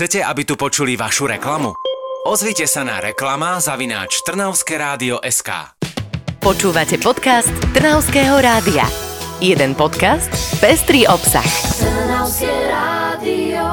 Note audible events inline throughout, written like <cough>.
Chcete, aby tu počuli vašu reklamu? Ozvite sa na reklama zavináč Trnavské rádio SK. Počúvate podcast Trnavského rádia. Jeden podcast, pestrý obsah. Trnavské rádio.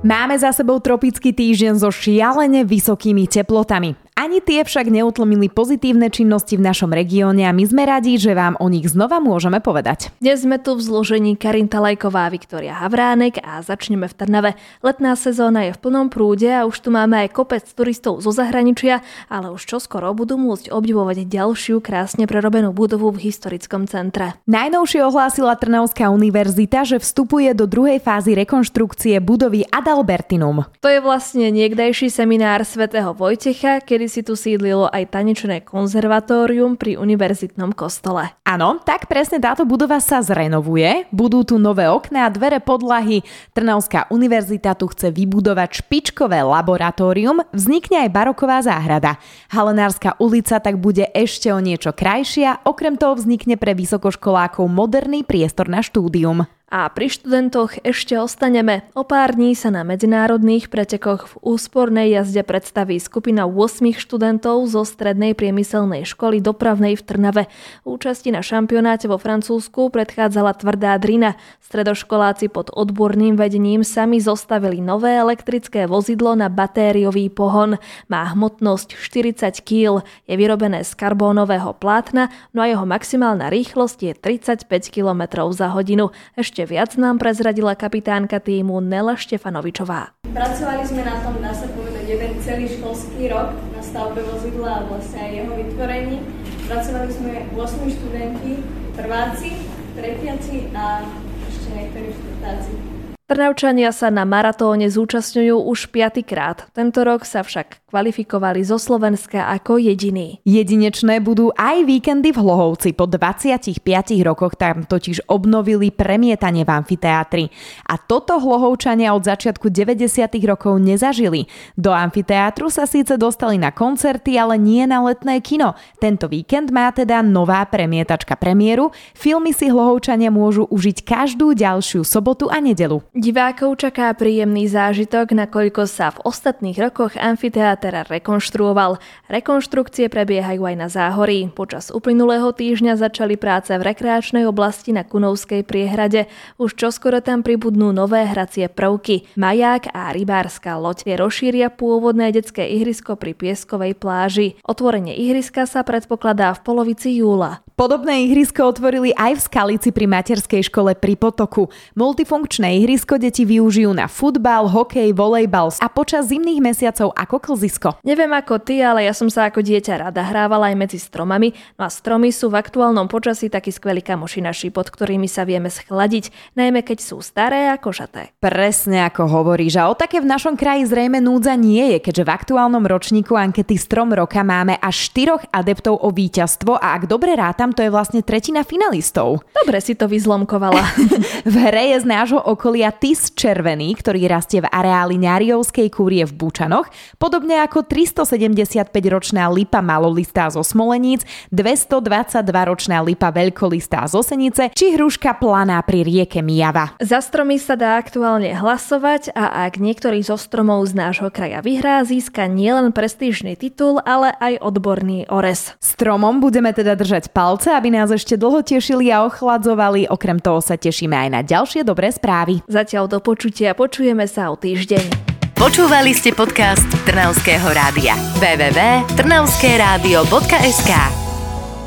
Máme za sebou tropický týždeň so šialene vysokými teplotami. Ani tie však neutlmili pozitívne činnosti v našom regióne a my sme radi, že vám o nich znova môžeme povedať. Dnes sme tu v zložení Karin Talajková, Viktoria Havránek a začneme v Trnave. Letná sezóna je v plnom prúde a už tu máme aj kopec turistov zo zahraničia, ale už čoskoro budú môcť obdivovať ďalšiu krásne prerobenú budovu v historickom centre. Najnovšie ohlásila Trnavská univerzita, že vstupuje do druhej fázy rekonštrukcie budovy Adalbertinum. To je vlastne niekdajší seminár svätého Vojtecha, kedy si tu sídlilo aj tanečné konzervatórium pri univerzitnom kostole. Áno, tak presne táto budova sa zrenovuje, budú tu nové okná a dvere podlahy. Trnavská univerzita tu chce vybudovať špičkové laboratórium, vznikne aj baroková záhrada. Halenárska ulica tak bude ešte o niečo krajšia, okrem toho vznikne pre vysokoškolákov moderný priestor na štúdium. A pri študentoch ešte ostaneme. O pár dní sa na medzinárodných pretekoch v úspornej jazde predstaví skupina 8 študentov zo Strednej priemyselnej školy dopravnej v Trnave. Účasti na šampionáte vo Francúzsku predchádzala tvrdá drina. Stredoškoláci pod odborným vedením sami zostavili nové elektrické vozidlo na batériový pohon. Má hmotnosť 40 kg, je vyrobené z karbónového plátna, no a jeho maximálna rýchlosť je 35 km za hodinu. Ešte ešte viac nám prezradila kapitánka týmu Nela Štefanovičová. Pracovali sme na tom, dá sa povedať, jeden celý školský rok na stavbe vozidla a vlastne aj jeho vytvorení. Pracovali sme 8 študenti, prváci, tretiaci a ešte niektorí štvrtáci. Trnavčania sa na maratóne zúčastňujú už piatýkrát. Tento rok sa však kvalifikovali zo Slovenska ako jediní. Jedinečné budú aj víkendy v Hlohovci. Po 25 rokoch tam totiž obnovili premietanie v amfiteátri. A toto Hlohovčania od začiatku 90 rokov nezažili. Do amfiteátru sa síce dostali na koncerty, ale nie na letné kino. Tento víkend má teda nová premietačka premiéru. Filmy si Hlohovčania môžu užiť každú ďalšiu sobotu a nedelu. Divákov čaká príjemný zážitok, nakoľko sa v ostatných rokoch amfiteátra rekonštruoval. Rekonštrukcie prebiehajú aj na záhorí. Počas uplynulého týždňa začali práce v rekreačnej oblasti na Kunovskej priehrade. Už čoskoro tam pribudnú nové hracie prvky. Maják a rybárska loď je rozšíria pôvodné detské ihrisko pri Pieskovej pláži. Otvorenie ihriska sa predpokladá v polovici júla. Podobné ihrisko otvorili aj v Skalici pri materskej škole pri Potoku. Multifunkčné ihrisko deti využijú na futbal, hokej, volejbal a počas zimných mesiacov ako klzisko. Neviem ako ty, ale ja som sa ako dieťa rada hrávala aj medzi stromami, no a stromy sú v aktuálnom počasí takí skvelí kamoši naši, pod ktorými sa vieme schladiť, najmä keď sú staré a kožaté. Presne ako hovoríš, a o také v našom kraji zrejme núdza nie je, keďže v aktuálnom ročníku ankety Strom roka máme až štyroch adeptov o víťazstvo a ak dobre rátam, tam to je vlastne tretina finalistov. Dobre si to vyzlomkovala. <laughs> v hre je z nášho okolia Tis Červený, ktorý rastie v areáli Ňariovskej kúrie v Bučanoch, podobne ako 375-ročná lipa malolistá zo Smoleníc, 222-ročná lipa veľkolistá zo Senice, či hruška planá pri rieke Mijava. Za stromy sa dá aktuálne hlasovať a ak niektorý zo stromov z nášho kraja vyhrá, získa nielen prestížny titul, ale aj odborný ores. Stromom budeme teda držať palce aby nás ešte dlho tešili a ochladzovali. Okrem toho sa tešíme aj na ďalšie dobré správy. Zatiaľ do počutia počujeme sa o týždeň. Počúvali ste podcast Trnavského rádia. www.trnavskeradio.sk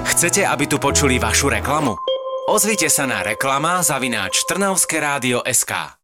Chcete, aby tu počuli vašu reklamu? Ozvite sa na reklama zavináč Trnavské rádio SK.